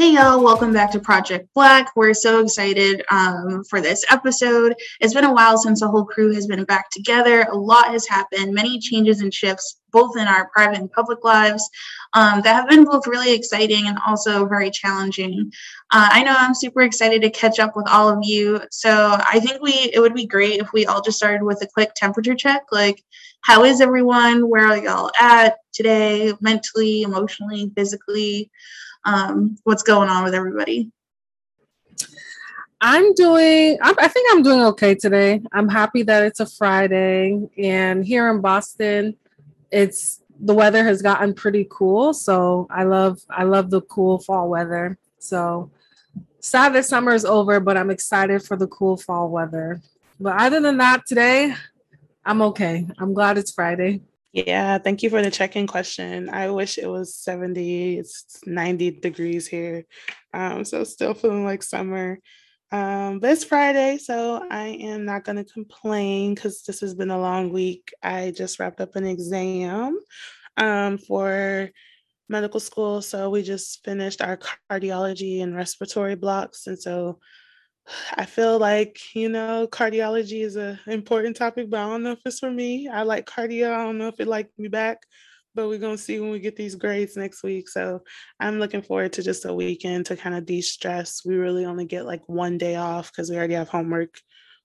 Hey y'all, welcome back to Project Black. We're so excited um, for this episode. It's been a while since the whole crew has been back together. A lot has happened, many changes and shifts, both in our private and public lives, um, that have been both really exciting and also very challenging. Uh, I know I'm super excited to catch up with all of you. So I think we it would be great if we all just started with a quick temperature check. Like, how is everyone? Where are y'all at today, mentally, emotionally, physically? Um, what's going on with everybody? I'm doing, I think I'm doing okay today. I'm happy that it's a Friday. And here in Boston, it's the weather has gotten pretty cool. So I love, I love the cool fall weather. So sad that summer is over, but I'm excited for the cool fall weather. But other than that, today, I'm okay. I'm glad it's Friday. Yeah, thank you for the check-in question. I wish it was 70, it's 90 degrees here. Um, so still feeling like summer. Um, but it's Friday, so I am not gonna complain because this has been a long week. I just wrapped up an exam um, for medical school. So we just finished our cardiology and respiratory blocks. And so I feel like, you know, cardiology is an important topic, but I don't know if it's for me. I like cardio. I don't know if it like me back, but we're going to see when we get these grades next week. So I'm looking forward to just a weekend to kind of de stress. We really only get like one day off because we already have homework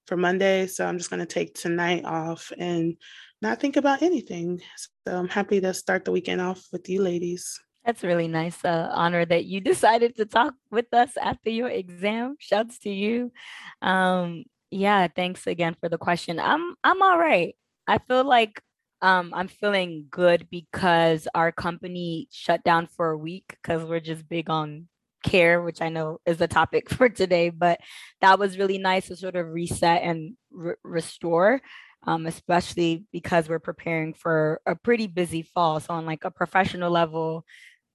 for Monday. So I'm just going to take tonight off and not think about anything. So I'm happy to start the weekend off with you ladies. That's really nice. Uh, honor that you decided to talk with us after your exam. Shouts to you. Um, yeah, thanks again for the question. I'm I'm all right. I feel like um, I'm feeling good because our company shut down for a week because we're just big on care, which I know is the topic for today. But that was really nice to sort of reset and re- restore um, especially because we're preparing for a pretty busy fall. So, on like a professional level,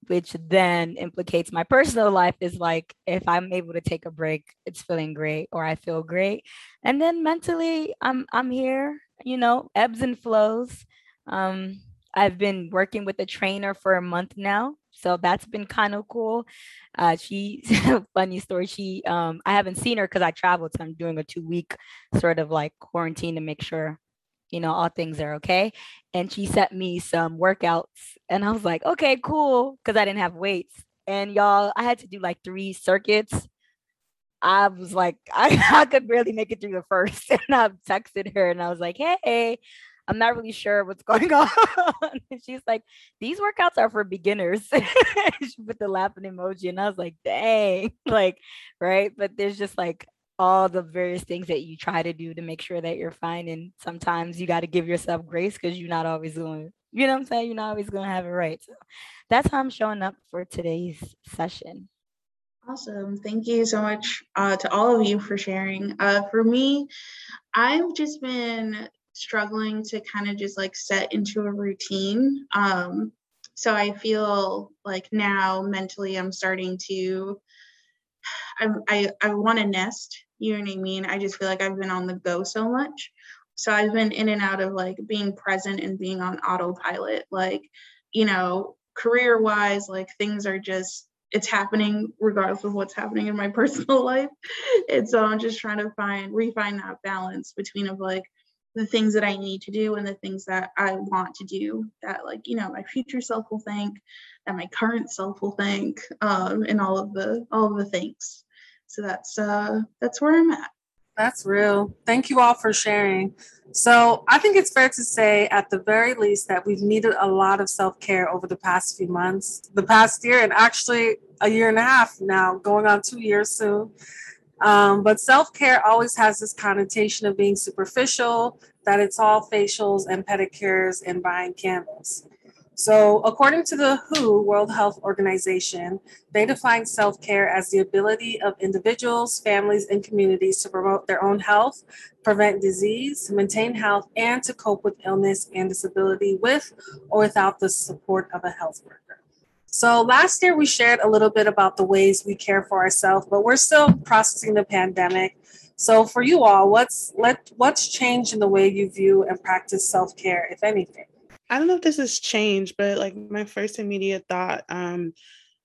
which then implicates my personal life is like if i'm able to take a break it's feeling great or i feel great. And then mentally i'm i'm here you know ebbs and flows. Um i've been working with a trainer for a month now so that's been kind of cool. Uh she funny story she um i haven't seen her because i traveled so i'm doing a two week sort of like quarantine to make sure you know, all things are okay. And she sent me some workouts and I was like, okay, cool. Cause I didn't have weights. And y'all, I had to do like three circuits. I was like, I, I could barely make it through the first. And I texted her and I was like, hey, I'm not really sure what's going on. she's like, these workouts are for beginners. she put the laughing emoji. And I was like, dang, like, right. But there's just like all the various things that you try to do to make sure that you're fine. And sometimes you got to give yourself grace because you're not always going, you know what I'm saying? You're not always going to have it right. So that's how I'm showing up for today's session. Awesome. Thank you so much uh, to all of you for sharing. Uh, for me, I've just been struggling to kind of just like set into a routine. Um, so I feel like now mentally I'm starting to I I, I want to nest you know what I mean? I just feel like I've been on the go so much. So I've been in and out of like being present and being on autopilot. Like, you know, career wise, like things are just, it's happening regardless of what's happening in my personal life. And so I'm just trying to find, refine that balance between of like, the things that I need to do and the things that I want to do that like you know my future self will think that my current self will think um, and all of the all of the things so that's uh that's where i'm at. That's real. Thank you all for sharing. So i think it's fair to say at the very least that we've needed a lot of self-care over the past few months the past year and actually a year and a half now going on two years soon. Um, but self-care always has this connotation of being superficial that it's all facials and pedicures and buying candles so, according to the WHO, World Health Organization, they define self care as the ability of individuals, families, and communities to promote their own health, prevent disease, maintain health, and to cope with illness and disability with or without the support of a health worker. So, last year we shared a little bit about the ways we care for ourselves, but we're still processing the pandemic. So, for you all, what's let what's changed in the way you view and practice self care, if anything? I don't know if this has changed, but like my first immediate thought um,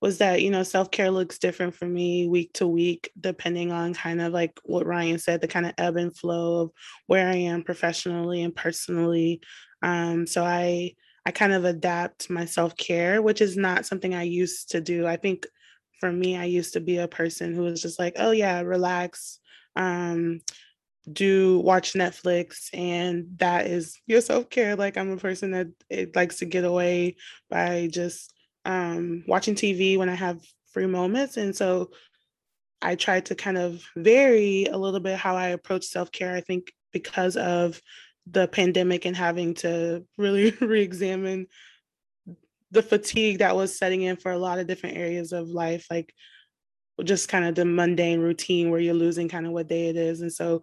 was that you know self-care looks different for me week to week depending on kind of like what ryan said the kind of ebb and flow of where i am professionally and personally. Um, so i i kind of adapt my self-care which is not something i used to do. I think for me i used to be a person who was just like oh yeah relax um, do watch Netflix and that is your self-care. Like I'm a person that it likes to get away by just um, watching TV when I have free moments. And so I try to kind of vary a little bit how I approach self care. I think because of the pandemic and having to really re examine the fatigue that was setting in for a lot of different areas of life, like just kind of the mundane routine where you're losing kind of what day it is. And so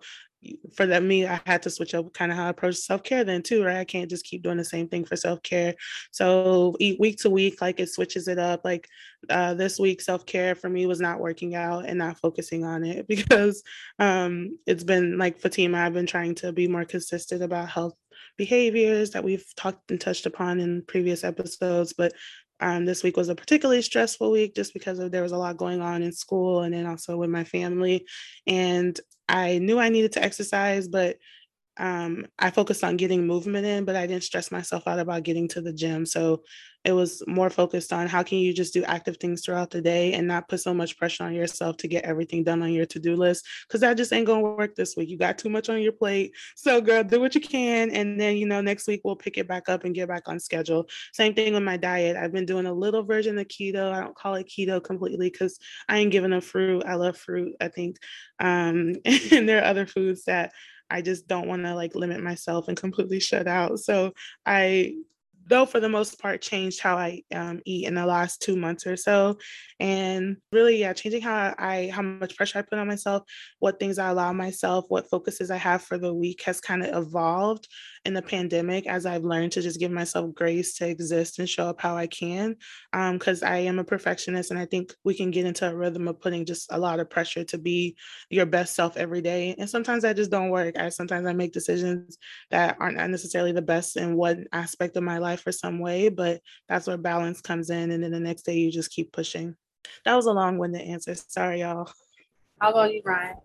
for that me i had to switch up kind of how i approach self-care then too right? I can't just keep doing the same thing for self-care. So week to week like it switches it up like uh, this week self-care for me was not working out and not focusing on it because um, it's been like fatima i've been trying to be more consistent about health behaviors that we've talked and touched upon in previous episodes but um, this week was a particularly stressful week just because of, there was a lot going on in school and then also with my family. And I knew I needed to exercise, but um, I focused on getting movement in, but I didn't stress myself out about getting to the gym. So it was more focused on how can you just do active things throughout the day and not put so much pressure on yourself to get everything done on your to-do list because that just ain't gonna work this week. You got too much on your plate. So girl, do what you can. And then, you know, next week we'll pick it back up and get back on schedule. Same thing with my diet. I've been doing a little version of keto. I don't call it keto completely because I ain't giving up fruit. I love fruit, I think. Um, and there are other foods that I just don't want to like limit myself and completely shut out. So I though for the most part changed how I um, eat in the last two months or so, and really yeah, changing how I how much pressure I put on myself, what things I allow myself, what focuses I have for the week has kind of evolved in the pandemic as I've learned to just give myself grace to exist and show up how I can, because um, I am a perfectionist and I think we can get into a rhythm of putting just a lot of pressure to be your best self every day, and sometimes that just don't work. I sometimes I make decisions that aren't necessarily the best in one aspect of my life or some way, but that's where balance comes in. And then the next day you just keep pushing. That was a long winded answer. Sorry, y'all. How about you, Ryan?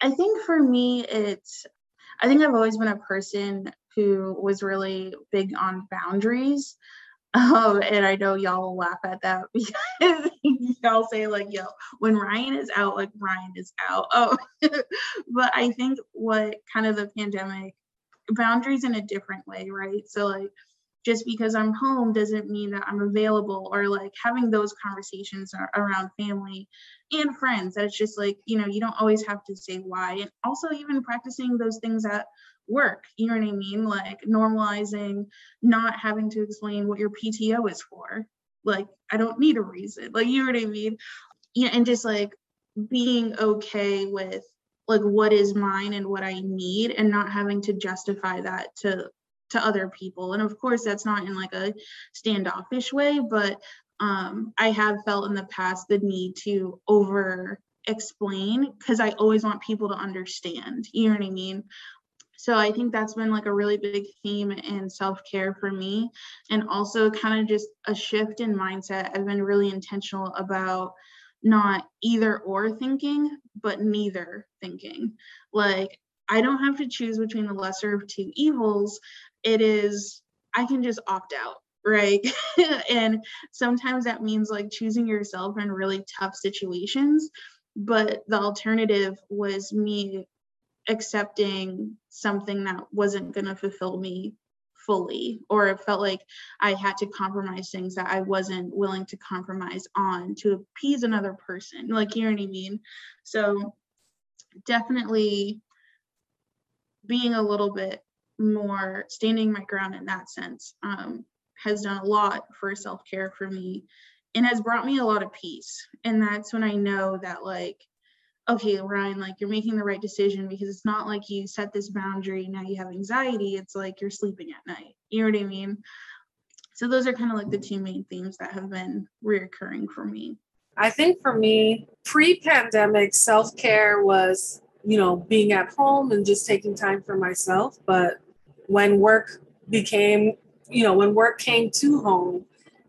I think for me, it's, I think I've always been a person who was really big on boundaries. Um, and I know y'all will laugh at that because y'all say like, "Yo, when Ryan is out, like Ryan is out." Oh, but I think what kind of the pandemic boundaries in a different way, right? So like just because I'm home doesn't mean that I'm available or like having those conversations around family and friends. That it's just like, you know, you don't always have to say why. And also, even practicing those things at work, you know what I mean? Like normalizing not having to explain what your PTO is for. Like, I don't need a reason. Like, you know what I mean? Yeah, and just like being okay with like what is mine and what I need and not having to justify that to to other people. And of course, that's not in like a standoffish way, but um, I have felt in the past the need to over explain because I always want people to understand. You know what I mean? So I think that's been like a really big theme in self-care for me and also kind of just a shift in mindset. I've been really intentional about not either or thinking, but neither thinking. Like I don't have to choose between the lesser of two evils it is I can just opt out, right? and sometimes that means like choosing yourself in really tough situations. But the alternative was me accepting something that wasn't going to fulfill me fully, or it felt like I had to compromise things that I wasn't willing to compromise on to appease another person. Like, you know what I mean? So, definitely being a little bit more standing my ground in that sense um, has done a lot for self care for me and has brought me a lot of peace. And that's when I know that, like, okay, Ryan, like you're making the right decision because it's not like you set this boundary, now you have anxiety. It's like you're sleeping at night. You know what I mean? So, those are kind of like the two main themes that have been reoccurring for me. I think for me, pre pandemic, self care was, you know, being at home and just taking time for myself. But when work became, you know, when work came to home,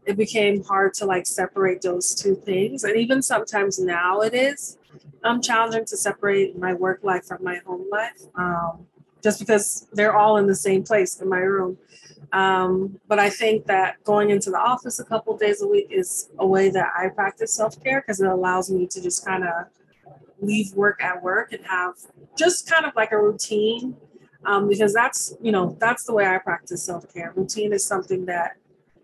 it became hard to like separate those two things. And even sometimes now it is um, challenging to separate my work life from my home life, um, just because they're all in the same place in my room. Um, but I think that going into the office a couple days a week is a way that I practice self care because it allows me to just kind of leave work at work and have just kind of like a routine. Um, because that's you know that's the way I practice self care. Routine is something that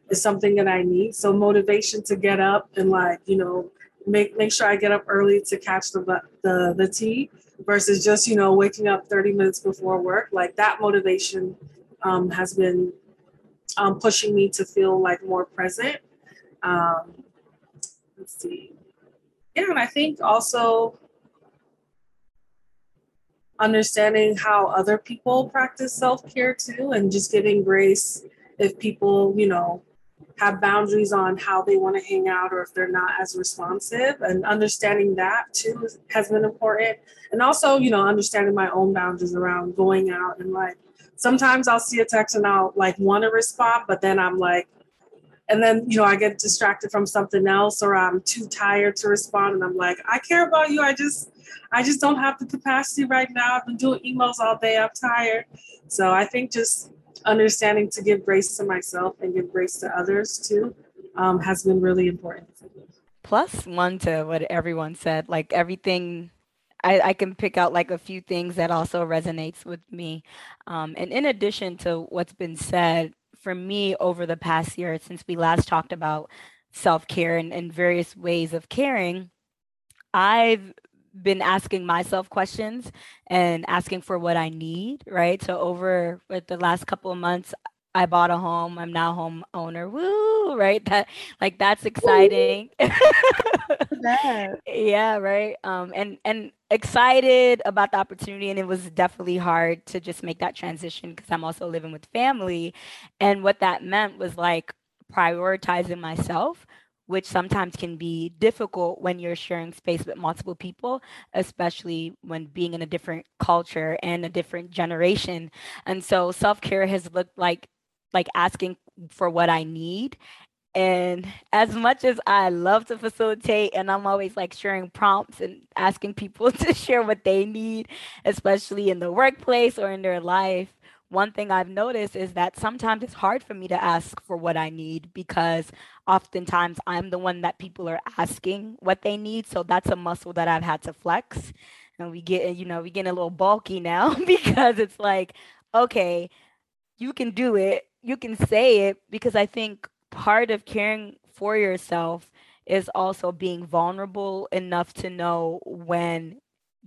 is something that I need. So motivation to get up and like you know make make sure I get up early to catch the the the T versus just you know waking up 30 minutes before work. Like that motivation um, has been um, pushing me to feel like more present. Um, let's see. Yeah, and I think also understanding how other people practice self care too, and just giving grace if people, you know, have boundaries on how they want to hang out or if they're not as responsive and understanding that too has been important and also you know understanding my own boundaries around going out and like sometimes I'll see a text and I'll like want to respond, but then I'm like, and then you know I get distracted from something else or I'm too tired to respond, and I'm like, I care about you. I just I just don't have the capacity right now. I've been doing emails all day. I'm tired. So I think just understanding to give grace to myself and give grace to others too um, has been really important. Plus one to what everyone said, like everything I, I can pick out like a few things that also resonates with me. Um, and in addition to what's been said, for me over the past year, since we last talked about self-care and, and various ways of caring, I've been asking myself questions and asking for what I need, right? So over with the last couple of months, I bought a home. I'm now home owner. Woo, right? That like that's exciting. yeah, right. Um and and excited about the opportunity and it was definitely hard to just make that transition because I'm also living with family and what that meant was like prioritizing myself which sometimes can be difficult when you're sharing space with multiple people, especially when being in a different culture and a different generation. And so self care has looked like like asking for what I need. And as much as I love to facilitate, and I'm always like sharing prompts and asking people to share what they need, especially in the workplace or in their life, one thing I've noticed is that sometimes it's hard for me to ask for what I need because oftentimes I'm the one that people are asking what they need. So that's a muscle that I've had to flex. And we get, you know, we get a little bulky now because it's like, okay, you can do it you can say it because I think part of caring for yourself is also being vulnerable enough to know when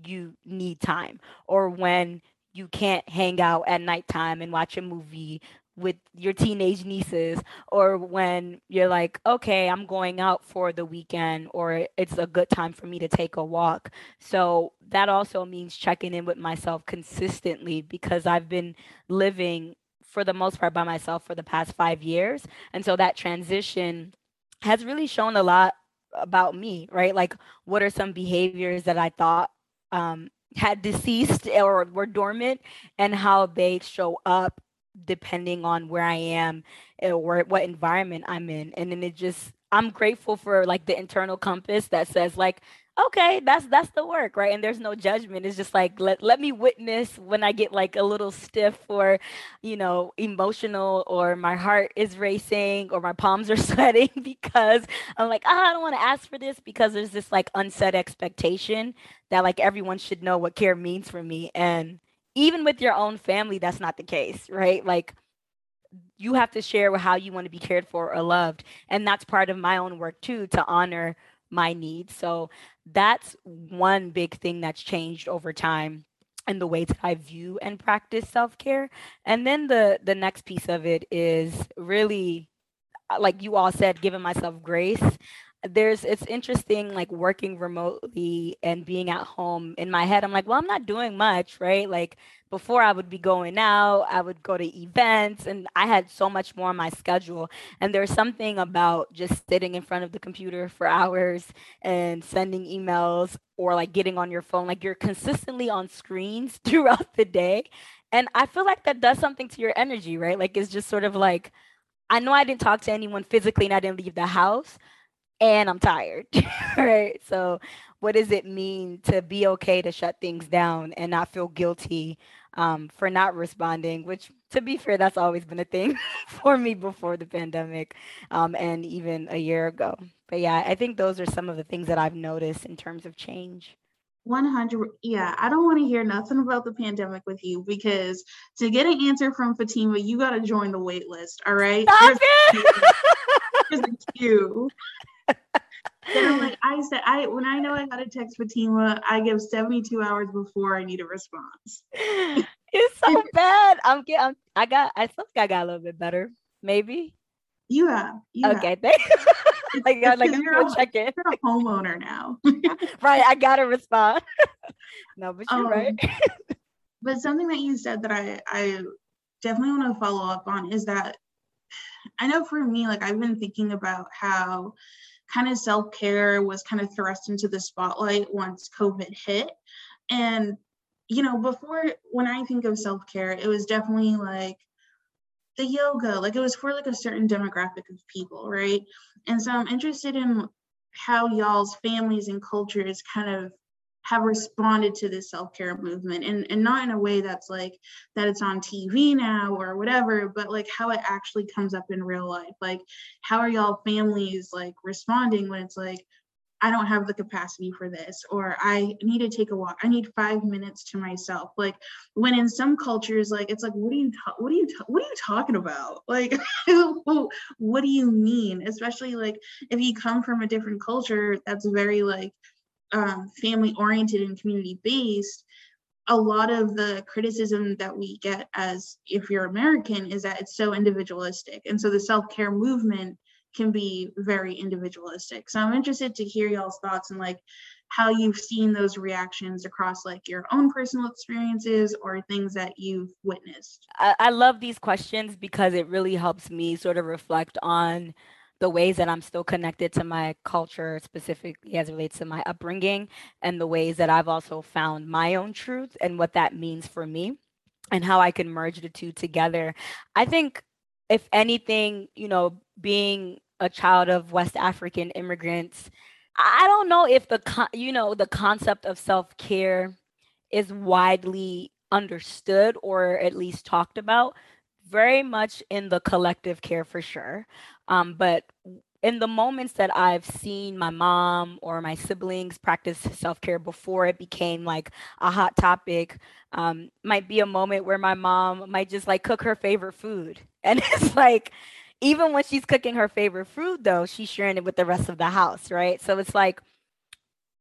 you need time or when you can't hang out at nighttime and watch a movie with your teenage nieces or when you're like okay i'm going out for the weekend or it's a good time for me to take a walk so that also means checking in with myself consistently because i've been living for the most part by myself for the past five years. And so that transition has really shown a lot about me, right? Like, what are some behaviors that I thought um, had deceased or were dormant and how they show up depending on where I am or what environment I'm in. And then it just, I'm grateful for like the internal compass that says, like, okay that's that's the work right? And there's no judgment. It's just like let, let me witness when i get like a little stiff or you know emotional or my heart is racing or my palms are sweating because i'm like oh, i don't want to ask for this because there's this like unset expectation that like everyone should know what care means for me. And even with your own family that's not the case right? Like you have to share how you want to be cared for or loved. And that's part of my own work too to honor my needs. So that's one big thing that's changed over time and the ways that I view and practice self-care. And then the the next piece of it is really like you all said giving myself grace there's it's interesting like working remotely and being at home in my head i'm like well i'm not doing much right? Like before i would be going out i would go to events and i had so much more on my schedule. And there's something about just sitting in front of the computer for hours and sending emails or like getting on your phone like you're consistently on screens throughout the day. And i feel like that does something to your energy right? Like it's just sort of like I know I didn't talk to anyone physically and I didn't leave the house and I'm tired. right. So, what does it mean to be okay to shut things down and not feel guilty um, for not responding? Which, to be fair, that's always been a thing for me before the pandemic um, and even a year ago. But yeah, I think those are some of the things that I've noticed in terms of change. 100 yeah i don't want to hear nothing about the pandemic with you because to get an answer from fatima you got to join the wait list all right Stop it! there's a queue like i said i when i know i got to text fatima i give 72 hours before i need a response it's so bad i'm getting i got i think i got a little bit better maybe you have you okay have. like, It's like you're a- check in. you're a homeowner now right, I gotta respond. no, but you're right. Um, but something that you said that I I definitely want to follow up on is that I know for me, like I've been thinking about how kind of self care was kind of thrust into the spotlight once COVID hit, and you know before when I think of self care, it was definitely like the yoga, like it was for like a certain demographic of people, right? And so I'm interested in how y'all's families and cultures kind of have responded to this self-care movement and, and not in a way that's like that it's on TV now or whatever, but like how it actually comes up in real life. Like how are y'all families like responding when it's like, I don't have the capacity for this, or I need to take a walk. I need five minutes to myself. Like when in some cultures, like it's like, what are you, ta- what are you, ta- what are you talking about? Like, what do you mean? Especially like if you come from a different culture that's very like um, family oriented and community based, a lot of the criticism that we get as if you're American is that it's so individualistic. And so the self care movement can be very individualistic. So I'm interested to hear y'all's thoughts and like how you've seen those reactions across like your own personal experiences or things that you've witnessed. I, I love these questions because it really helps me sort of reflect on the ways that I'm still connected to my culture, specifically as it relates to my upbringing, and the ways that I've also found my own truth and what that means for me and how I can merge the two together. I think, if anything, you know, being a child of West African immigrants, I don't know if the con- you know the concept of self care is widely understood or at least talked about. Very much in the collective care for sure, um, but in the moments that I've seen my mom or my siblings practice self care before it became like a hot topic, um, might be a moment where my mom might just like cook her favorite food, and it's like even when she's cooking her favorite food though she's sharing it with the rest of the house right? So it's like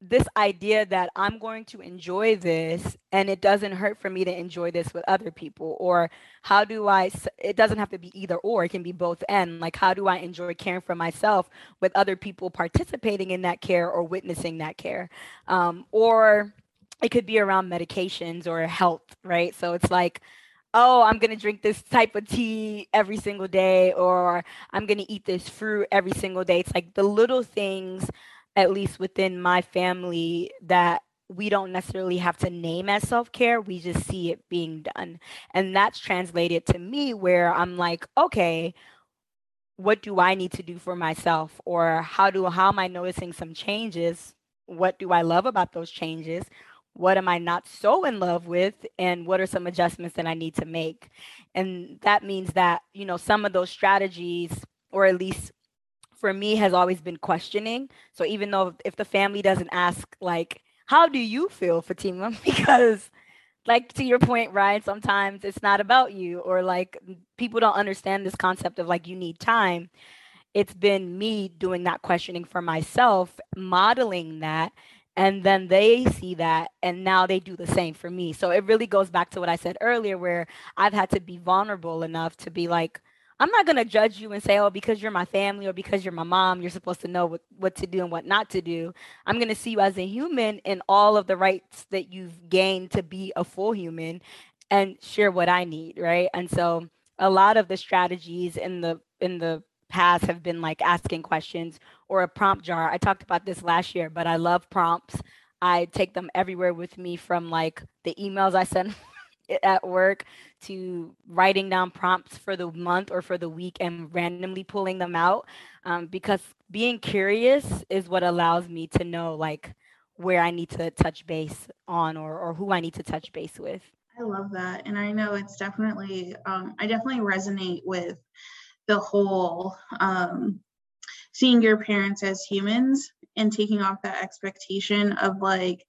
this idea that i'm going to enjoy this and it doesn't hurt for me to enjoy this with other people or how do I, it doesn't have to be either or it can be both and. Like how do i enjoy caring for myself with other people participating in that care or witnessing that care? Um, or it could be around medications or health right? So it's like oh, I'm going to drink this type of tea every single day, or I'm going to eat this fruit every single day. It's like the little things, at least within my family, that we don't necessarily have to name as self care. We just see it being done. And that's translated to me where I'm like, okay, what do I need to do for myself? Or how do how am I noticing some changes? What do I love about those changes? what am I not so in love with, and what are some adjustments that I need to make? And that means that, you know, some of those strategies, or at least for me, has always been questioning. So even though if the family doesn't ask, like, how do you feel, Fatima? Because like to your point, Ryan, sometimes it's not about you, or like people don't understand this concept of like you need time. It's been me doing that questioning for myself, modeling that, and then they see that and now they do the same for me so it really goes back to what i said earlier where i've had to be vulnerable enough to be like i'm not going to judge you and say oh because you're my family or because you're my mom you're supposed to know what, what to do and what not to do i'm going to see you as a human and all of the rights that you've gained to be a full human and share what i need right and so a lot of the strategies in the in the past have been like asking questions or a prompt jar. I talked about this last year, but I love prompts. I take them everywhere with me from like the emails I send at work to writing down prompts for the month or for the week and randomly pulling them out um, because being curious is what allows me to know like where I need to touch base on or, or who I need to touch base with. I love that. And I know it's definitely, um, I definitely resonate with the whole um, seeing your parents as humans and taking off that expectation of like,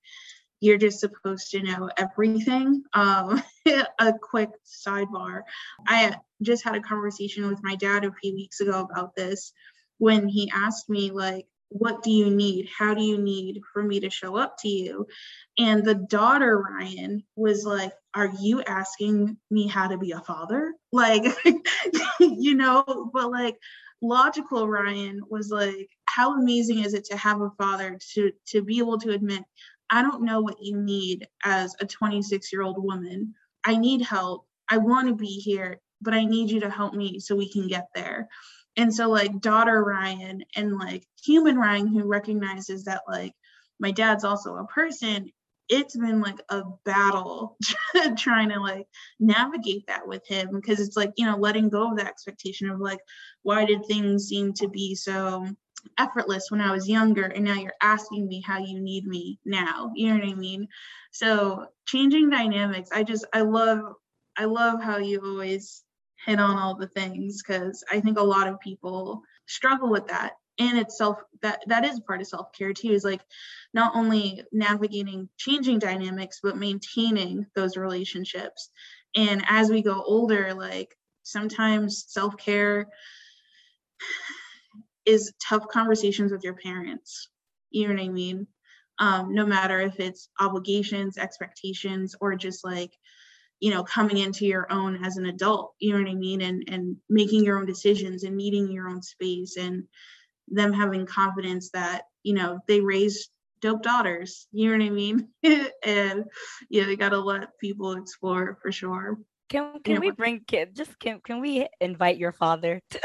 you're just supposed to know everything. Um, a quick sidebar I just had a conversation with my dad a few weeks ago about this when he asked me, like, what do you need? How do you need for me to show up to you? And the daughter, Ryan, was like, Are you asking me how to be a father? Like, you know, but like, logical Ryan was like, How amazing is it to have a father to, to be able to admit, I don't know what you need as a 26 year old woman. I need help. I want to be here, but I need you to help me so we can get there and so like daughter ryan and like human ryan who recognizes that like my dad's also a person it's been like a battle trying to like navigate that with him because it's like you know letting go of the expectation of like why did things seem to be so effortless when i was younger and now you're asking me how you need me now you know what i mean so changing dynamics i just i love i love how you've always hit on all the things because I think a lot of people struggle with that. And it's self that that is part of self-care too, is like not only navigating changing dynamics, but maintaining those relationships. And as we go older, like sometimes self-care is tough conversations with your parents. You know what I mean? Um, no matter if it's obligations, expectations, or just like you know coming into your own as an adult you know what i mean and and making your own decisions and needing your own space and them having confidence that you know they raised dope daughters you know what i mean and yeah they gotta let people explore for sure can can we bring kid just can can we invite your father to,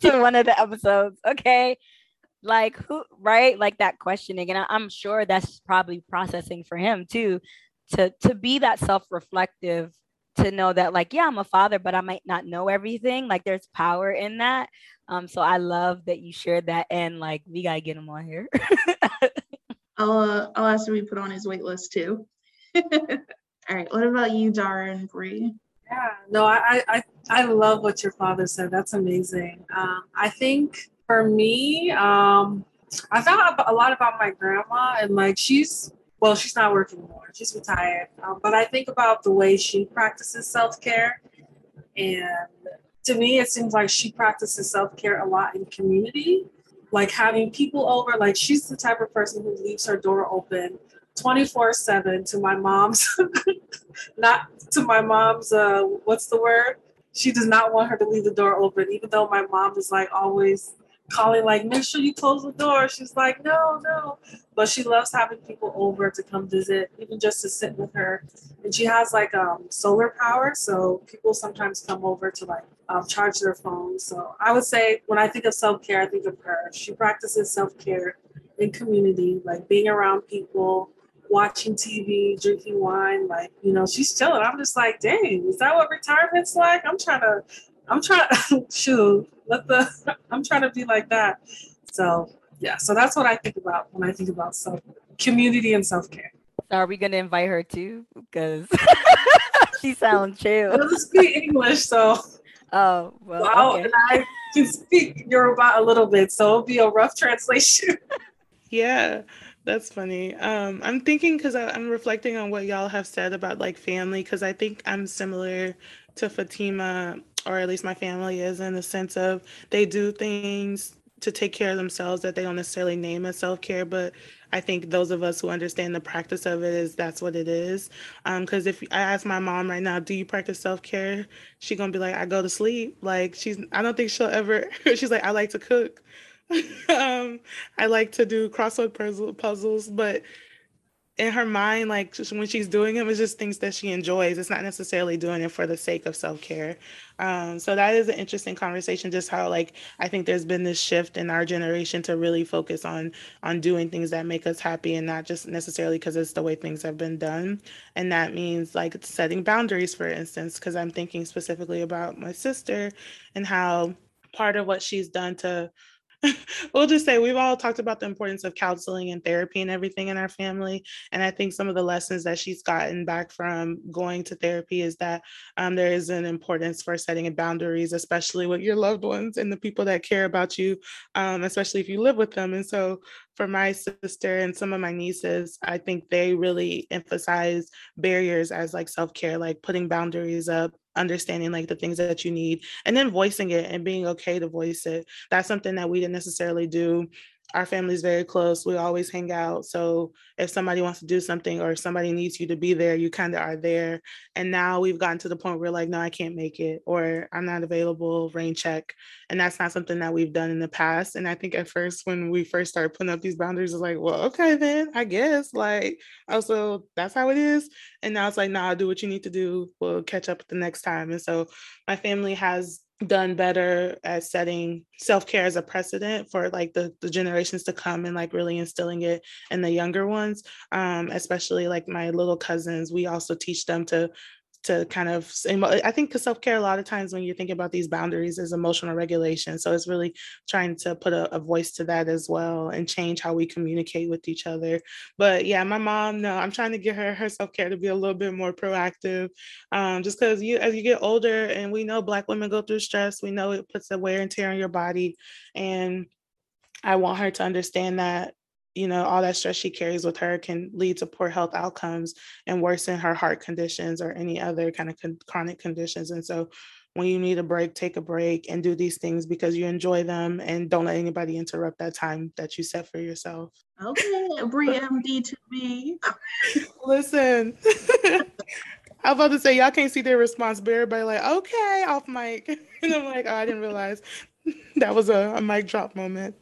to one of the episodes okay? Like who right? Like that questioning and I, i'm sure that's probably processing for him too to to be that self-reflective to know that like yeah i'm a father but i might not know everything like there's power in that. Um so i love that you shared that and like we gotta get him on here. I'll uh, i'll ask him to be put on his wait list too. All right what about you dara and Bree? Yeah no I, I i love what your father said that's amazing um i think for me um i found a lot about my grandma and like she's well, she's not working anymore. She's retired. Um, but I think about the way she practices self care. And to me, it seems like she practices self care a lot in community, like having people over. Like she's the type of person who leaves her door open 24 7 to my mom's, not to my mom's, uh, what's the word? She does not want her to leave the door open, even though my mom is like always calling like make sure you close the door. She's like no no. But she loves having people over to come visit even just to sit with her. And she has like um, solar power so people sometimes come over to like um, charge their phones. So i would say when i think of self-care i think of her. She practices self-care in community like being around people watching tv drinking wine like you know she's chilling i'm just like dang is that what retirement's like i'm trying to i'm trying shoot let the I'm trying to be like that. So yeah, so that's what I think about when I think about self community and self care. So are we gonna invite her too? Because she sounds chill. doesn't speak English, so oh well. well okay. I can speak Yoruba a little bit, so it'll be a rough translation. yeah. That's funny. Um, I'm thinking because I'm reflecting on what y'all have said about like family, because I think I'm similar to Fatima or at least my family is in the sense of they do things to take care of themselves that they don't necessarily name as self-care but i think those of us who understand the practice of it is that's what it is. Because um, if i ask my mom right now do you practice self-care? she's gonna be like i go to sleep. Like she's i don't think she'll ever she's like i like to cook um, i like to do crossword puzzle, puzzles but in her mind, like when she's doing them, it's just things that she enjoys. It's not necessarily doing it for the sake of self care. Um, so that is an interesting conversation. Just how like I think there's been this shift in our generation to really focus on on doing things that make us happy and not just necessarily because it's the way things have been done. And that means like setting boundaries, for instance, because I'm thinking specifically about my sister and how part of what she's done to we'll just say we've all talked about the importance of counseling and therapy and everything in our family. And I think some of the lessons that she's gotten back from going to therapy is that um, there is an importance for setting boundaries, especially with your loved ones and the people that care about you, um, especially if you live with them. And so for my sister and some of my nieces, I think they really emphasize barriers as like self care, like putting boundaries up, understanding like the things that you need, and then voicing it and being okay to voice it. That's something that we didn't necessarily do our family's very close. We always hang out. So if somebody wants to do something or somebody needs you to be there, you kind of are there. And now we've gotten to the point where like, no, I can't make it or I'm not available, rain check. And that's not something that we've done in the past. And I think at first when we first started putting up these boundaries, it's like, well, okay, then I guess like oh, also that's how it is. And now it's like, nah, do what you need to do. We'll catch up the next time. And so my family has done better at setting self-care as a precedent for like the, the generations to come and like really instilling it in the younger ones um, especially like my little cousins. We also teach them to to kind of i think because self-care a lot of times when you think about these boundaries is emotional regulation so it's really trying to put a, a, voice to that as well and change how we communicate with each other. But yeah my mom no i'm trying to get her her self-care to be a little bit more proactive um, just because you as you get older and we know black women go through stress we know it puts a wear and tear on your body and I want her to understand that you know, all that stress she carries with her can lead to poor health outcomes and worsen her heart conditions or any other kind of con- chronic conditions. And so when you need a break, take a break and do these things because you enjoy them and don't let anybody interrupt that time that you set for yourself. Okay, Bree MD to me. Listen. I was about to say y'all can't see their response, but everybody like, okay, off mic. And I'm like, oh, I didn't realize that was a, a mic drop moment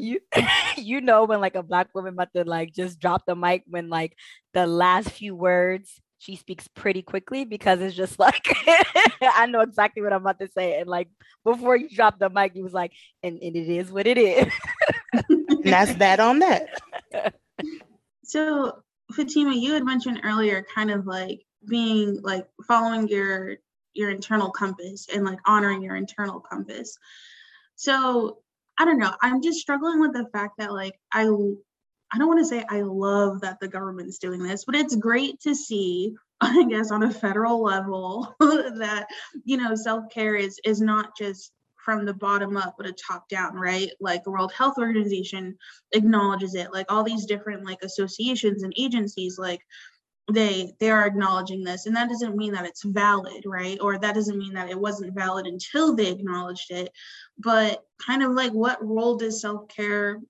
you you know when like a black woman about to like just drop the mic when like the last few words she speaks pretty quickly because it's just like I know exactly what I'm about to say. And like before you drop the mic, he was like, and, and it is what it is. that's that on that. So Fatima, you had mentioned earlier kind of like being like following your your internal compass and like honoring your internal compass. So I don't know. I'm just struggling with the fact that like I I don't want to say I love that the government's doing this, but it's great to see, I guess, on a federal level that you know self-care is is not just from the bottom up but a top down right like the world health organization acknowledges it like all these different like associations and agencies like they they are acknowledging this. And that doesn't mean that it's valid right? Or that doesn't mean that it wasn't valid until they acknowledged it. But kind of like what role does self-care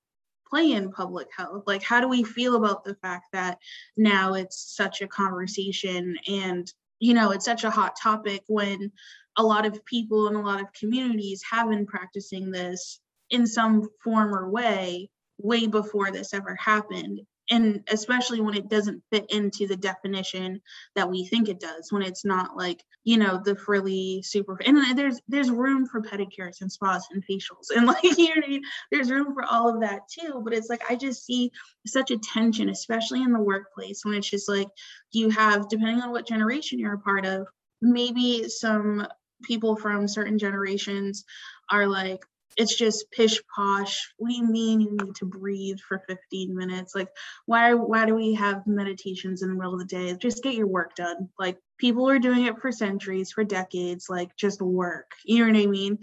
play in public health? Like how do we feel about the fact that now it's such a conversation and you know it's such a hot topic when a lot of people and a lot of communities have been practicing this in some form or way way before this ever happened and especially when it doesn't fit into the definition that we think it does when it's not like you know the frilly super and uh, there's there's room for pedicures and spas and facials and like you know I mean? there's room for all of that too but it's like i just see such a tension especially in the workplace when it's just like you have depending on what generation you're a part of maybe some people from certain generations are like it's just pish posh. What do you mean you need to breathe for 15 minutes? Like, why why do we have meditations in the middle of the day? Just get your work done. Like people are doing it for centuries, for decades, like just work. You know what I mean?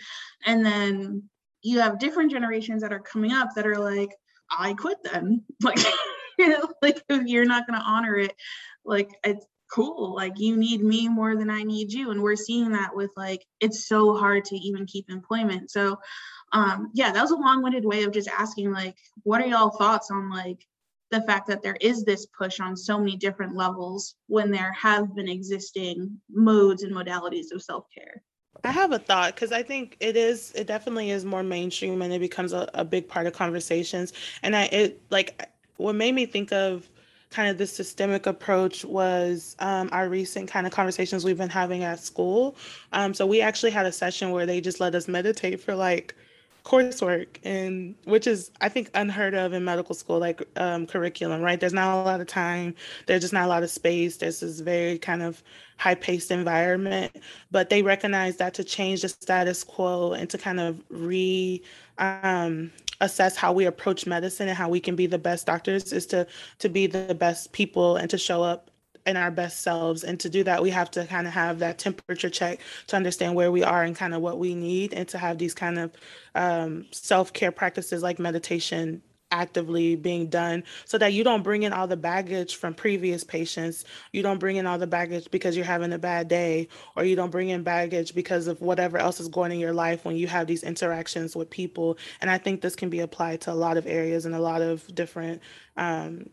And then you have different generations that are coming up that are like, I quit then. Like, you know, like if you're not gonna honor it, like it's cool. Like you need me more than i need you. And we're seeing that with like it's so hard to even keep employment. So um yeah that was a long-winded way of just asking like what are y'all thoughts on like the fact that there is this push on so many different levels when there have been existing modes and modalities of self-care? I have a thought because I think it is, it definitely is more mainstream and it becomes a, a big part of conversations. And I, it like, what made me think of kind of the systemic approach was um, our recent kind of conversations we've been having at school. Um, so we actually had a session where they just let us meditate for like coursework and which is i think unheard of in medical school like um, curriculum right? There's not a lot of time. There's just not a lot of space. There's this very kind of high paced environment. But they recognize that to change the status quo and to kind of re um, assess how we approach medicine and how we can be the best doctors is to to be the best people and to show up in our best selves. And to do that we have to kind of have that temperature check to understand where we are and kind of what we need and to have these kind of um, self-care practices like meditation actively being done so that you don't bring in all the baggage from previous patients. You don't bring in all the baggage because you're having a bad day, or you don't bring in baggage because of whatever else is going in your life when you have these interactions with people. And I think this can be applied to a lot of areas and a lot of different um,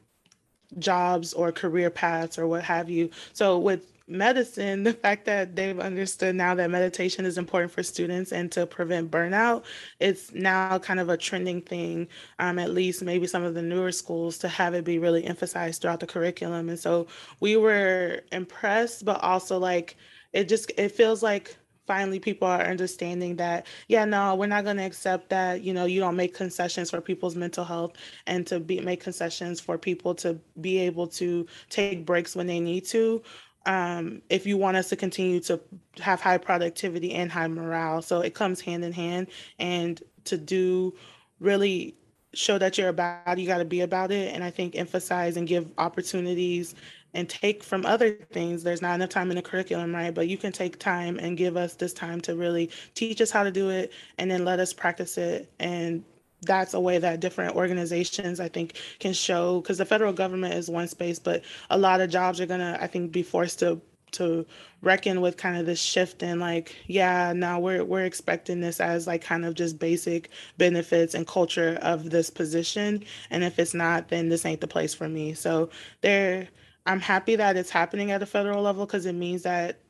jobs or career paths or what have you. So with medicine, the fact that they've understood now that meditation is important for students and to prevent burnout, it's now kind of a trending thing, um, at least maybe some of the newer schools, to have it be really emphasized throughout the curriculum. And so we were impressed, but also like it just it feels like finally people are understanding that yeah no we're not going to accept that you know you don't make concessions for people's mental health and to be make concessions for people to be able to take breaks when they need to um, if you want us to continue to have high productivity and high morale. So it comes hand in hand. And to do really show that you're about you got to be about it. And I think emphasize and give opportunities and take from other things. There's not enough time in the curriculum, right? But you can take time and give us this time to really teach us how to do it and then let us practice it and that's a way that different organizations i think can show because the federal government is one space but a lot of jobs are going to i think be forced to to reckon with kind of this shift in like yeah now we're we're expecting this as like kind of just basic benefits and culture of this position. And if it's not then this ain't the place for me. So there i'm happy that it's happening at a federal level because it means that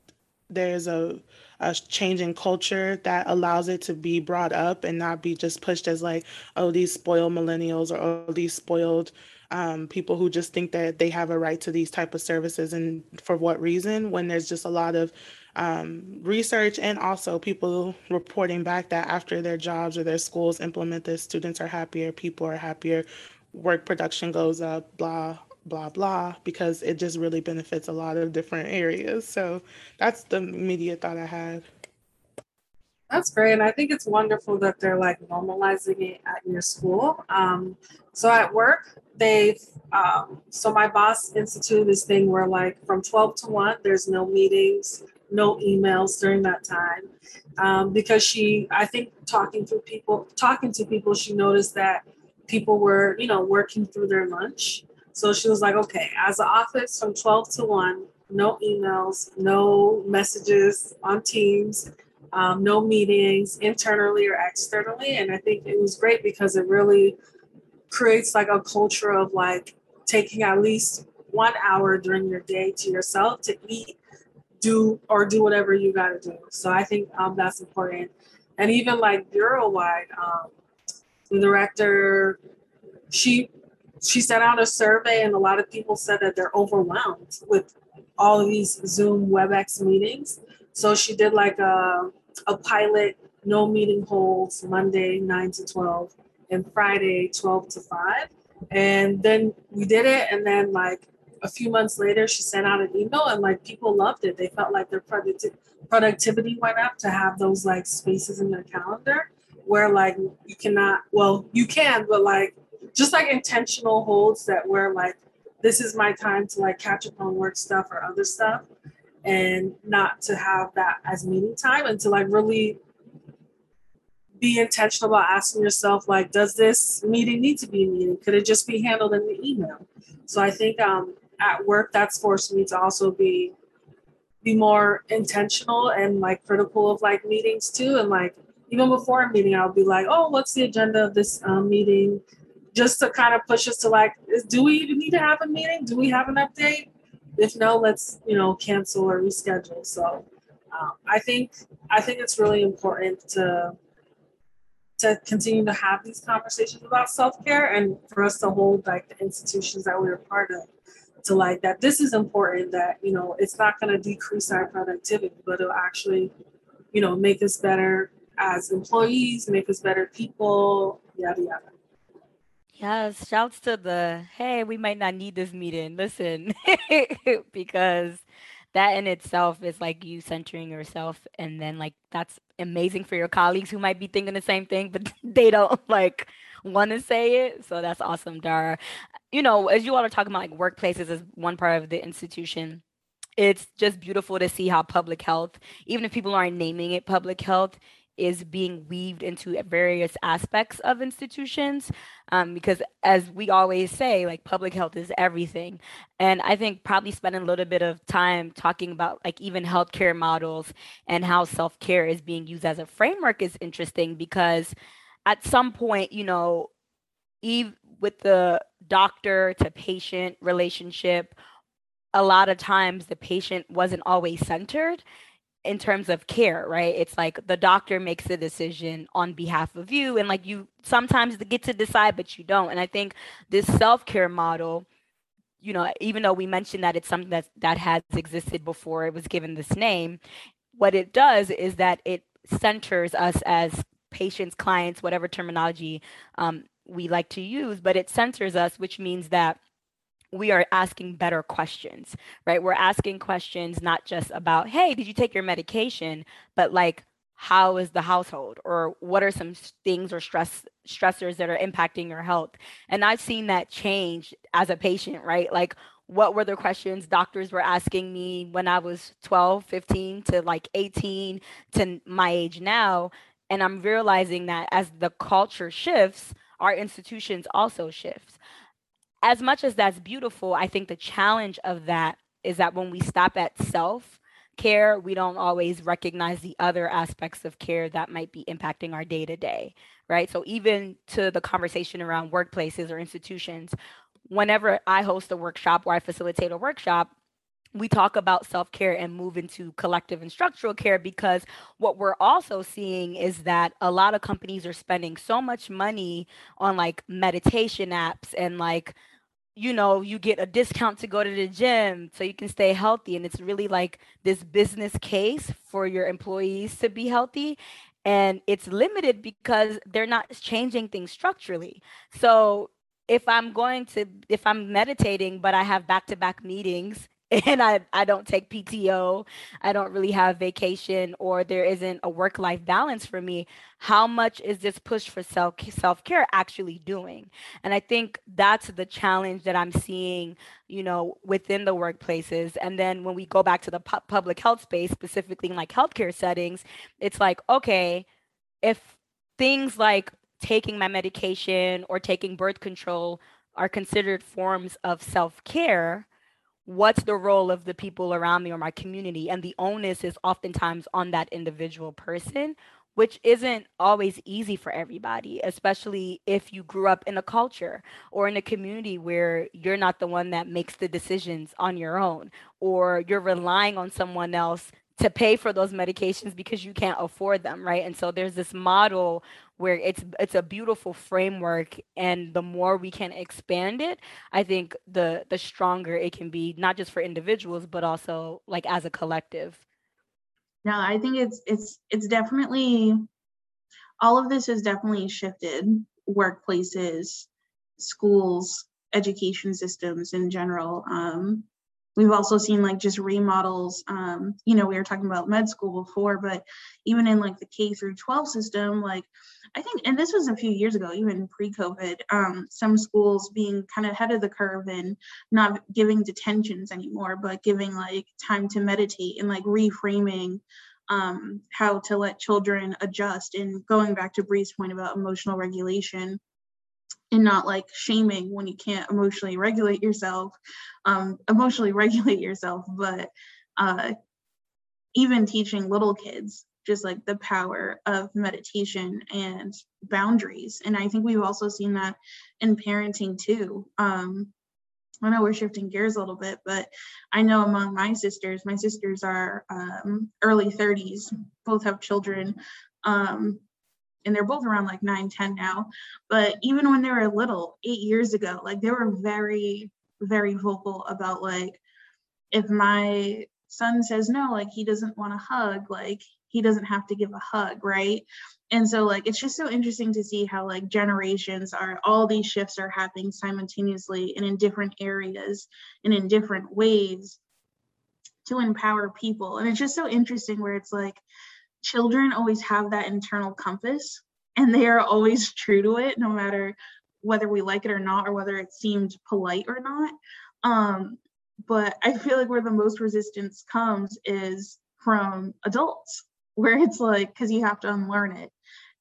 there's a a change in culture that allows it to be brought up and not be just pushed as like, oh, these spoiled millennials or oh, these spoiled um, people who just think that they have a right to these type of services and for what reason when there's just a lot of um, research and also people reporting back that after their jobs or their schools implement this students are happier people are happier work production goes up blah blah blah because it just really benefits a lot of different areas. So that's the immediate thought i had. That's great and i think it's wonderful that they're like normalizing it at your school. Um, so at work they've um, so my boss instituted this thing where like from 12 to 1 there's no meetings no emails during that time. Um, because she i think talking to people talking to people she noticed that people were you know working through their lunch so she was like, okay, as an office from 12 to 1, no emails, no messages on Teams, um, no meetings internally or externally. And I think it was great because it really creates like a culture of like taking at least one hour during your day to yourself to eat, do, or do whatever you got to do. So I think um, that's important. And even like bureau wide, um, the director, she she sent out a survey and a lot of people said that they're overwhelmed with all of these Zoom WebEx meetings. So she did like a, a pilot, no meeting holds Monday 9 to 12 and Friday 12 to 5. And then we did it. And then like a few months later, she sent out an email and like people loved it. They felt like their producti- productivity went up to have those like spaces in their calendar where like you cannot, well, you can, but like just like intentional holds that where like this is my time to like catch up on work stuff or other stuff and not to have that as meeting time and to like really be intentional about asking yourself like does this meeting need to be a meeting? Could it just be handled in the email? So i think um at work that's forced me to also be be more intentional and like critical of like meetings too. And like even before a meeting i'll be like oh what's the agenda of this um, meeting just to kind of push us to like, do we even need to have a meeting? Do we have an update? If no, let's you know cancel or reschedule. So um, I think I think it's really important to to continue to have these conversations about self-care and for us to hold like the institutions that we're a part of to like that this is important that you know it's not going to decrease our productivity but it'll actually you know make us better as employees make us better people yada yada Yes, shouts to the hey, we might not need this meeting. Listen, because that in itself is like you centering yourself, and then like that's amazing for your colleagues who might be thinking the same thing, but they don't like want to say it. So that's awesome, Dara. You know, as you all are talking about like workplaces as one part of the institution, it's just beautiful to see how public health, even if people aren't naming it public health, is being weaved into various aspects of institutions um, because as we always say like public health is everything. And i think probably spending a little bit of time talking about like even healthcare models and how self-care is being used as a framework is interesting because at some point you know eve with the doctor to patient relationship a lot of times the patient wasn't always centered in terms of care, right? It's like the doctor makes the decision on behalf of you, and like you sometimes get to decide, but you don't. And I think this self care model, you know, even though we mentioned that it's something that that has existed before it was given this name, what it does is that it centers us as patients, clients, whatever terminology um, we like to use, but it centers us, which means that we are asking better questions, right? We're asking questions not just about, hey, did you take your medication, but like, how is the household? or what are some things or stress stressors that are impacting your health? And i've seen that change as a patient right? Like what were the questions doctors were asking me when i was 12 15 to like 18 to my age now and i'm realizing that as the culture shifts our institutions also shifts as much as that's beautiful, I think the challenge of that is that when we stop at self care, we don't always recognize the other aspects of care that might be impacting our day to day, right? So, even to the conversation around workplaces or institutions, whenever I host a workshop or I facilitate a workshop, we talk about self care and move into collective and structural care because what we're also seeing is that a lot of companies are spending so much money on like meditation apps and like you know, you get a discount to go to the gym so you can stay healthy. And it's really like this business case for your employees to be healthy. And it's limited because they're not changing things structurally. So if I'm going to, if I'm meditating, but I have back to back meetings and I, I don't take PTO, I don't really have vacation, or there isn't a work life balance for me, how much is this push for self self care actually doing? And I think that's the challenge that I'm seeing, you know, within the workplaces. And then when we go back to the pu- public health space, specifically in like healthcare settings, it's like, okay, if things like taking my medication or taking birth control are considered forms of self care what's the role of the people around me or my community? And the onus is oftentimes on that individual person which isn't always easy for everybody especially if you grew up in a culture or in a community where you're not the one that makes the decisions on your own or you're relying on someone else to pay for those medications because you can't afford them right? And so there's this model where it's it's a beautiful framework and the more we can expand it i think the the stronger it can be not just for individuals but also like as a collective. No i think it's it's it's definitely all of this has definitely shifted workplaces schools education systems in general um, We've also seen like just remodels. Um, you know, we were talking about med school before, but even in like the K through 12 system, like I think, and this was a few years ago, even pre-COVID, um, some schools being kind of ahead of the curve and not giving detentions anymore, but giving like time to meditate and like reframing um, how to let children adjust. And going back to Bree's point about emotional regulation, and not like shaming when you can't emotionally regulate yourself um, emotionally regulate yourself but uh, even teaching little kids just like the power of meditation and boundaries and i think we've also seen that in parenting too um, I know we're shifting gears a little bit, but I know among my sisters, my sisters are um, early 30s, both have children. Um, and they're both around like 9 10 now but even when they were little eight years ago like they were very very vocal about like if my son says no like he doesn't want a hug like he doesn't have to give a hug right? And so like it's just so interesting to see how like generations are all these shifts are happening simultaneously and in different areas and in different ways to empower people. And it's just so interesting where it's like children always have that internal compass and they are always true to it no matter whether we like it or not or whether it seemed polite or not. Um but i feel like where the most resistance comes is from adults where it's like because you have to unlearn it.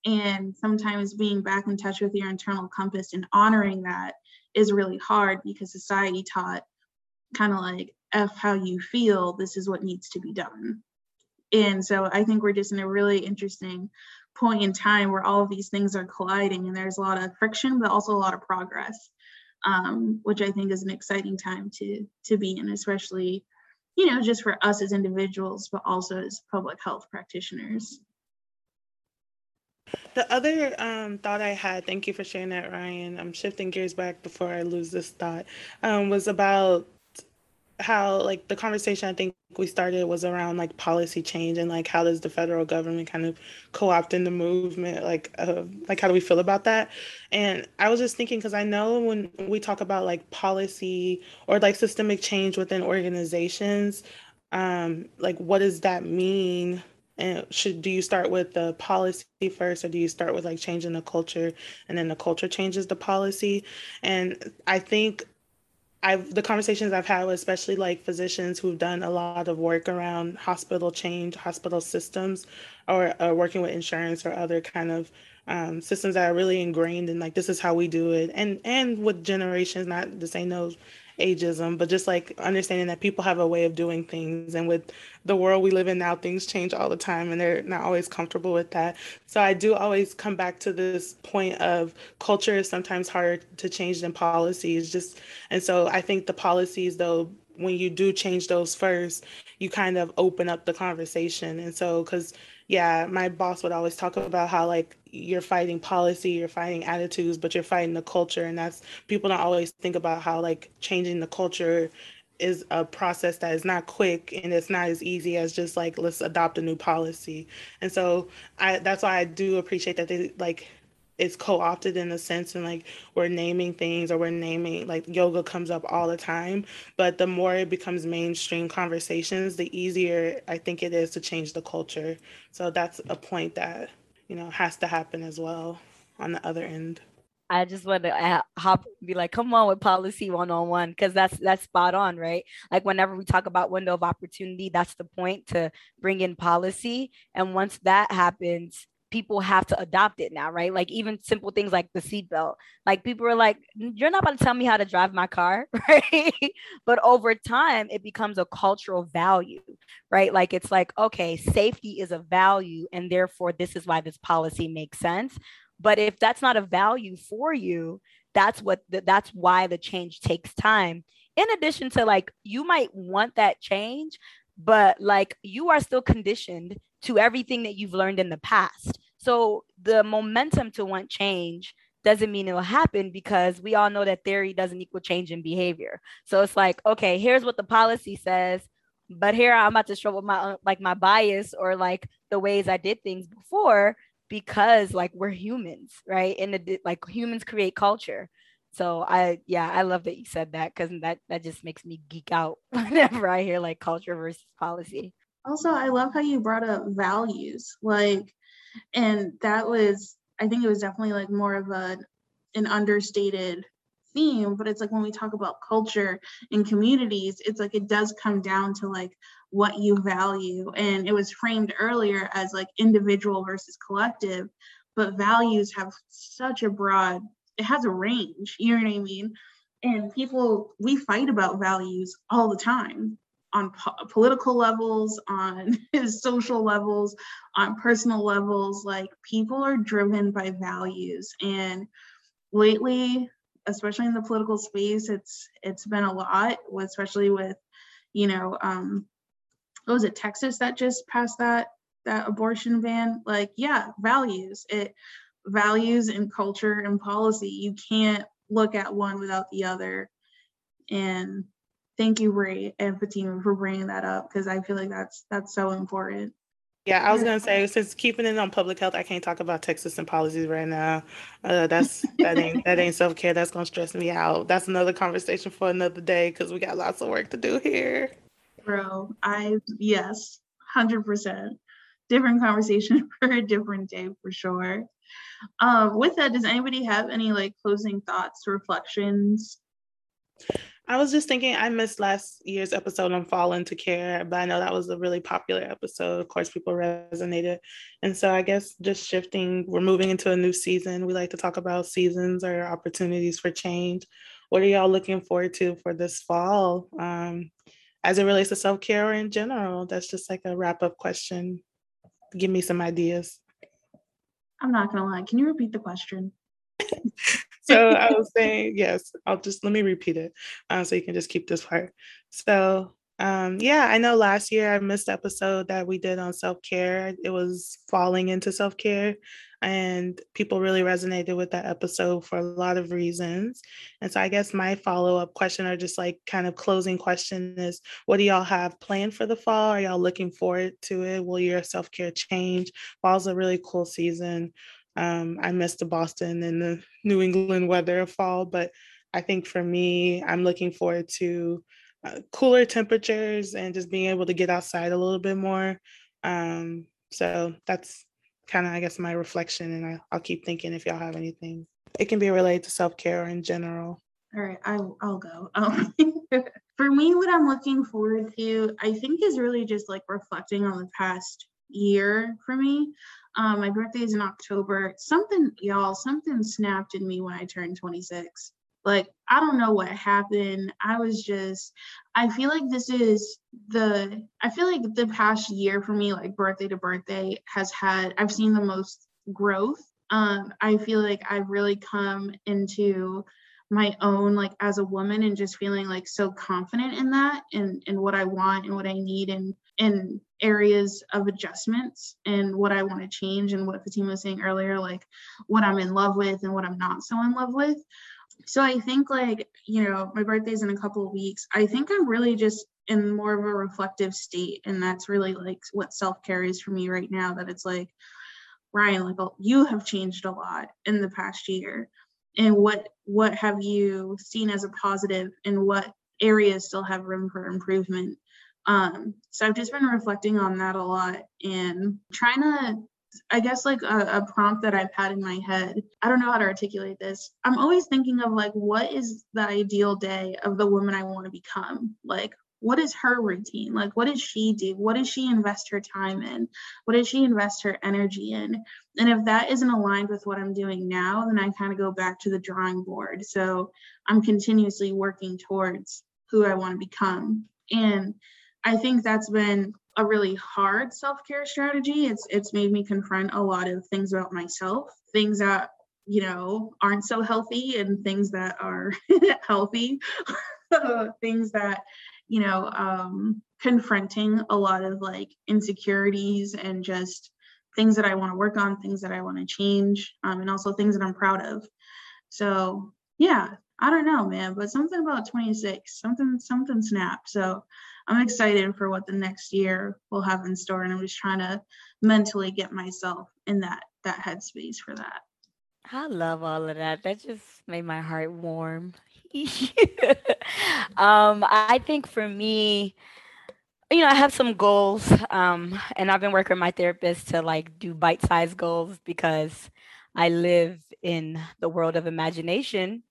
And sometimes being back in touch with your internal compass and honoring that is really hard because society taught kind of like f how you feel this is what needs to be done and so i think we're just in a really interesting point in time where all of these things are colliding and there's a lot of friction but also a lot of progress um, which i think is an exciting time to to be in especially you know just for us as individuals but also as public health practitioners the other um, thought I had, thank you for sharing that, Ryan. I'm shifting gears back before I lose this thought, um, was about how like the conversation I think we started was around like policy change and like how does the federal government kind of co-opt in the movement like uh, like how do we feel about that? And i was just thinking because i know when we talk about like policy or like systemic change within organizations um like what does that mean? And should do you start with the policy first or do you start with like changing the culture and then the culture changes the policy? And i think I've the conversations I've had with especially like physicians who've done a lot of work around hospital change, hospital systems, or, or working with insurance or other kind of um, systems that are really ingrained in like this is how we do it, and and with generations, not to say no ageism, but just like understanding that people have a way of doing things. And with the world we live in now, things change all the time and they're not always comfortable with that. So I do always come back to this point of culture is sometimes harder to change than policies. Just and so I think the policies though when you do change those first, you kind of open up the conversation. And so, because yeah, my boss would always talk about how like you're fighting policy, you're fighting attitudes, but you're fighting the culture. And that's people don't always think about how like changing the culture is a process that is not quick and it's not as easy as just like let's adopt a new policy. And so I that's why I do appreciate that they like it's co-opted in a sense and like we're naming things or we're naming like yoga comes up all the time. But the more it becomes mainstream conversations the easier i think it is to change the culture. So that's a point that you know has to happen as well on the other end. I just want to uh, hop, be like, come on with policy one on one, because that's that's spot on, right? Like whenever we talk about window of opportunity, that's the point to bring in policy, and once that happens, people have to adopt it now, right? Like even simple things like the seatbelt. Like people are like, you're not about to tell me how to drive my car, right? but over time, it becomes a cultural value, right? Like it's like, okay, safety is a value, and therefore this is why this policy makes sense. But if that's not a value for you, that's what the, that's why the change takes time. In addition to like, you might want that change, but like you are still conditioned to everything that you've learned in the past. So the momentum to want change doesn't mean it'll happen because we all know that theory doesn't equal change in behavior. So it's like, okay, here's what the policy says, but here I'm about to struggle with my like my bias or like the ways I did things before because like we're humans, right? And the, like humans create culture. So I yeah, I love that you said that because that that just makes me geek out whenever I hear like culture versus policy. Also, I love how you brought up values. Like, and that was, I think it was definitely like more of a an understated theme, but it's like when we talk about culture and communities, it's like it does come down to like what you value. And it was framed earlier as like individual versus collective, but values have such a broad, it has a range, you know what I mean? And people, we fight about values all the time on po- political levels, on social levels, on personal levels. Like people are driven by values. And lately, especially in the political space, it's it's been a lot, especially with, you know, um, what was it, Texas that just passed that that abortion ban, like, yeah, values. It values and culture and policy. You can't look at one without the other. And thank you, Ray and Fatima, for bringing that up because I feel like that's that's so important. Yeah, I was gonna say since keeping it on public health, I can't talk about Texas and policies right now. Uh, that's that ain't that ain't self care. That's gonna stress me out. That's another conversation for another day because we got lots of work to do here. Bro, I yes, hundred percent. Different conversation for a different day for sure. Um, with that, does anybody have any like closing thoughts, reflections? I was just thinking I missed last year's episode on Fall into Care, but I know that was a really popular episode. Of course, people resonated. And so I guess just shifting, we're moving into a new season. We like to talk about seasons or opportunities for change. What are y'all looking forward to for this fall um, as it relates to self care or in general? That's just like a wrap up question. Give me some ideas. I'm not gonna lie. Can you repeat the question? so I was saying, yes, I'll just let me repeat it uh, so you can just keep this part. So, um, yeah, I know last year I missed episode that we did on self care. It was falling into self care, and people really resonated with that episode for a lot of reasons. And so, I guess my follow up question, or just like kind of closing question, is what do y'all have planned for the fall? Are y'all looking forward to it? Will your self care change? Fall's a really cool season. Um, I missed the Boston and the New England weather of fall, but I think for me, I'm looking forward to uh, cooler temperatures and just being able to get outside a little bit more. Um, so that's kind of, I guess, my reflection, and I, will keep thinking if y'all have anything. It can be related to self care or in general. All right, I, I'll go. Um, for me, what I'm looking forward to, I think, is really just like reflecting on the past year for me. Um, my birthday is in October. Something, y'all, something snapped in me when I turned 26. Like, I don't know what happened. I was just, I feel like this is the, I feel like the past year for me, like birthday to birthday, has had, I've seen the most growth. Um, I feel like I've really come into my own like as a woman and just feeling like so confident in that and and what I want and what I need and in areas of adjustments and what I want to change and what Fatima was saying earlier, like what I'm in love with and what I'm not so in love with. So I think like, you know, my birthday's in a couple of weeks. I think I'm really just in more of a reflective state. And that's really like what self-care is for me right now, that it's like, Ryan, like oh, you have changed a lot in the past year and what what have you seen as a positive and what areas still have room for improvement um so i've just been reflecting on that a lot and trying to i guess like a, a, prompt that i've had in my head i don't know how to articulate this. I'm always thinking of like what is the ideal day of the woman i want to become? Like what is her routine? Like what does she do? What does she invest her time in? What does she invest her energy in? And if that isn't aligned with what i'm doing now then i kind of go back to the drawing board. So i'm continuously working towards who i want to become. And i think that's been a really hard self-care strategy it's it's made me confront a lot of things about myself things that you know aren't so healthy and things that are healthy things that you know, um, confronting a lot of like insecurities and just things that I want to work on, things that I want to change, um, and also things that I'm proud of. So yeah, I don't know, man, but something about 26, something something snapped. So I'm excited for what the next year will have in store, and I'm just trying to mentally get myself in that that headspace for that. I love all of that. That just made my heart warm. um, I think for me, you know, I have some goals, um, and I've been working with my therapist to like do bite-sized goals because I live in the world of imagination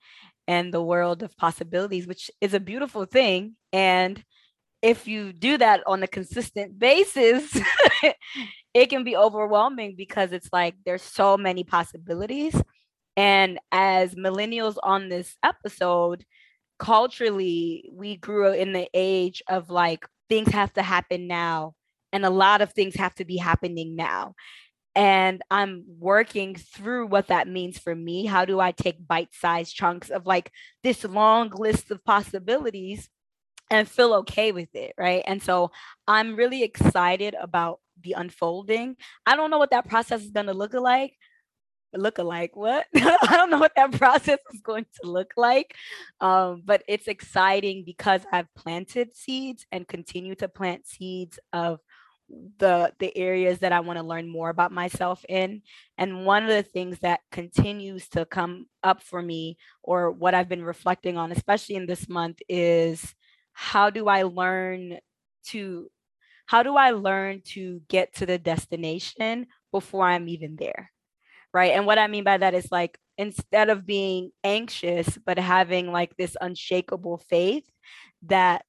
and the world of possibilities, which is a beautiful thing. And if you do that on a consistent basis, it can be overwhelming because it's like there's so many possibilities and as millennials on this episode, culturally, we grew in the age of like things have to happen now, and a lot of things have to be happening now. And I'm working through what that means for me. How do I take bite sized chunks of like this long list of possibilities and feel okay with it? Right. And so I'm really excited about the unfolding. I don't know what that process is going to look like. Look alike, what? I don't know what that process is going to look like. Um, but it's exciting because I've planted seeds and continue to plant seeds of the the areas that I want to learn more about myself in. And one of the things that continues to come up for me or what I've been reflecting on especially in this month is how do I learn to how do I learn to get to the destination before I'm even there? Right? And what I mean by that is like instead of being anxious but having like this unshakable faith that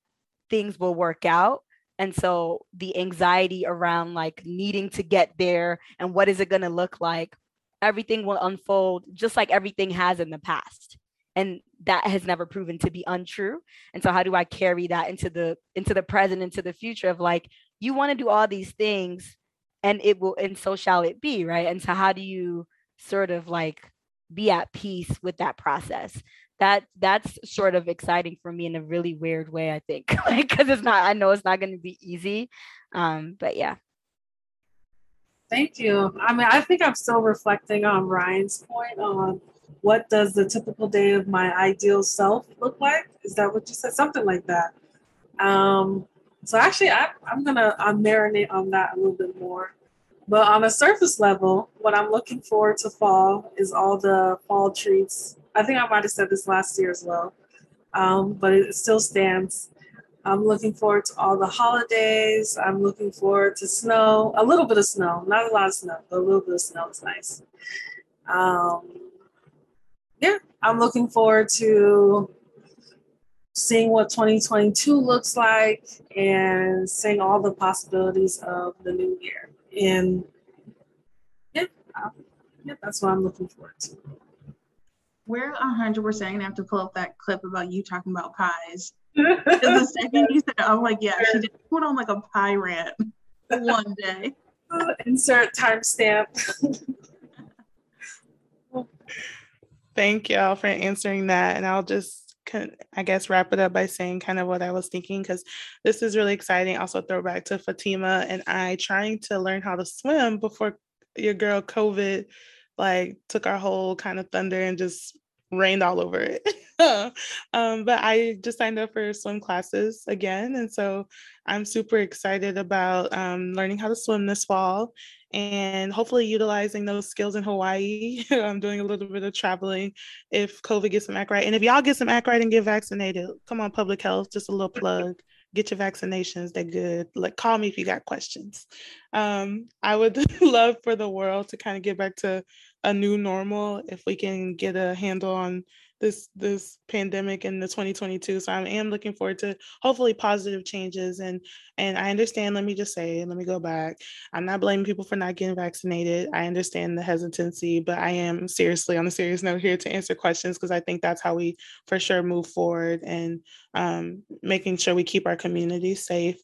things will work out and so the anxiety around like needing to get there and what is it going to look like, everything will unfold just like everything has in the past. And that has never proven to be untrue. And so how do I carry that into the into the present, into the future of like, you want to do all these things and it will and so shall it be, right? And so how do you sort of like be at peace with that process that that's sort of exciting for me in a really weird way i think because it's not i know it's not going to be easy um but yeah. Thank you. I mean i think i'm still reflecting on ryan's point on what does the typical day of my ideal self look like? Is that what you said? Something like that. Um so actually I, i'm gonna I'm marinate on that a little bit more. But on a surface level what i'm looking forward to fall is all the fall treats I think I might have said this last year as well, um, but it still stands. I'm looking forward to all the holidays. I'm looking forward to snow, a little bit of snow, not a lot of snow, but a little bit of snow is nice. Um, yeah, I'm looking forward to seeing what 2022 looks like and seeing all the possibilities of the new year. And yeah, yeah, that's what I'm looking forward to. We're 100% gonna have to pull up that clip about you talking about pies. Because the second you said, I'm like, yeah, she did put on like a pie rant one day. Insert timestamp. Thank y'all for answering that. And I'll just, I guess, wrap it up by saying kind of what I was thinking, because this is really exciting. Also, throwback to Fatima and I trying to learn how to swim before your girl COVID like took our whole kind of thunder and just rained all over it. um, but I just signed up for swim classes again. And so I'm super excited about um, learning how to swim this fall and hopefully utilizing those skills in Hawaii. I'm doing a little bit of traveling if COVID gets some act right. And if y'all get some act right and get vaccinated, come on, public health, just a little plug. Get your vaccinations, they're good. Like, call me if you got questions. Um, I would love for the world to kind of get back to a new normal if we can get a handle on this this pandemic in the 2022 so i am looking forward to hopefully positive changes and and i understand let me just say let me go back i'm not blaming people for not getting vaccinated i understand the hesitancy but i am seriously on a serious note here to answer questions because i think that's how we for sure move forward and um, making sure we keep our community safe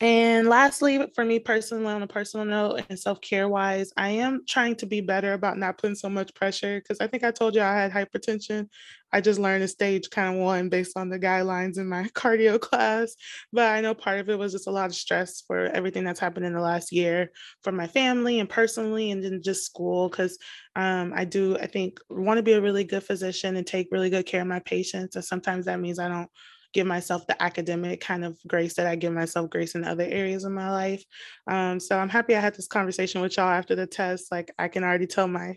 and lastly, for me personally, on a personal note and self care wise, I am trying to be better about not putting so much pressure because I think I told you I had hypertension. I just learned a stage kind of one based on the guidelines in my cardio class. But I know part of it was just a lot of stress for everything that's happened in the last year for my family and personally, and then just school. Because um, I do, I think, want to be a really good physician and take really good care of my patients. And sometimes that means I don't give myself the academic kind of grace that I give myself grace in other areas of my life. Um, so I'm happy I had this conversation with y'all after the test. Like I can already tell my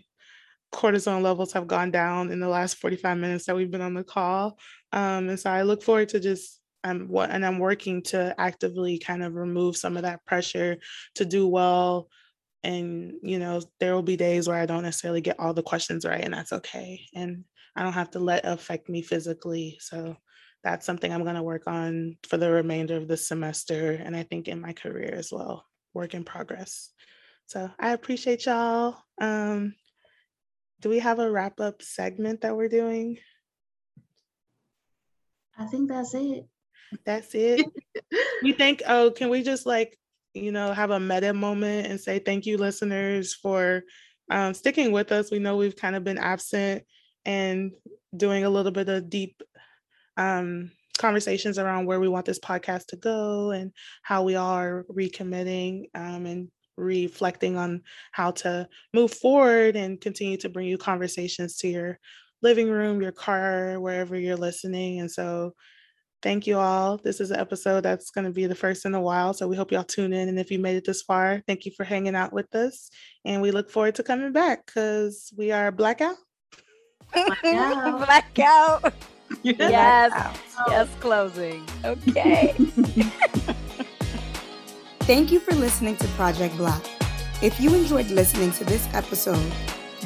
cortisone levels have gone down in the last 45 minutes that we've been on the call. Um, and so I look forward to just um, what and I'm working to actively kind of remove some of that pressure to do well. And you know, there will be days where I don't necessarily get all the questions right, and that's okay. And I don't have to let affect me physically. So that's something I'm going to work on for the remainder of the semester and I think in my career as well, work in progress. So I appreciate y'all. Um, do we have a wrap up segment that we're doing? I think that's it. That's it. we think, oh, can we just like, you know, have a meta moment and say thank you, listeners, for um, sticking with us. We know we've kind of been absent and doing a little bit of deep um, conversations around where we want this podcast to go and how we are recommitting um, and reflecting on how to move forward and continue to bring you conversations to your living room, your car, wherever you're listening. And so thank you all. This is an episode that's going to be the first in a while. So we hope y'all tune in. And if you made it this far, thank you for hanging out with us. And we look forward to coming back because we are blackout. Blackout. blackout. Yes. Yes, closing. Okay. Thank you for listening to Project Black. If you enjoyed listening to this episode,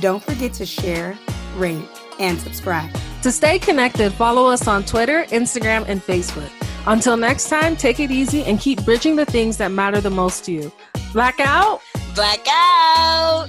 don't forget to share, rate, and subscribe. To stay connected, follow us on Twitter, Instagram, and Facebook. Until next time, take it easy and keep bridging the things that matter the most to you. Blackout. Blackout.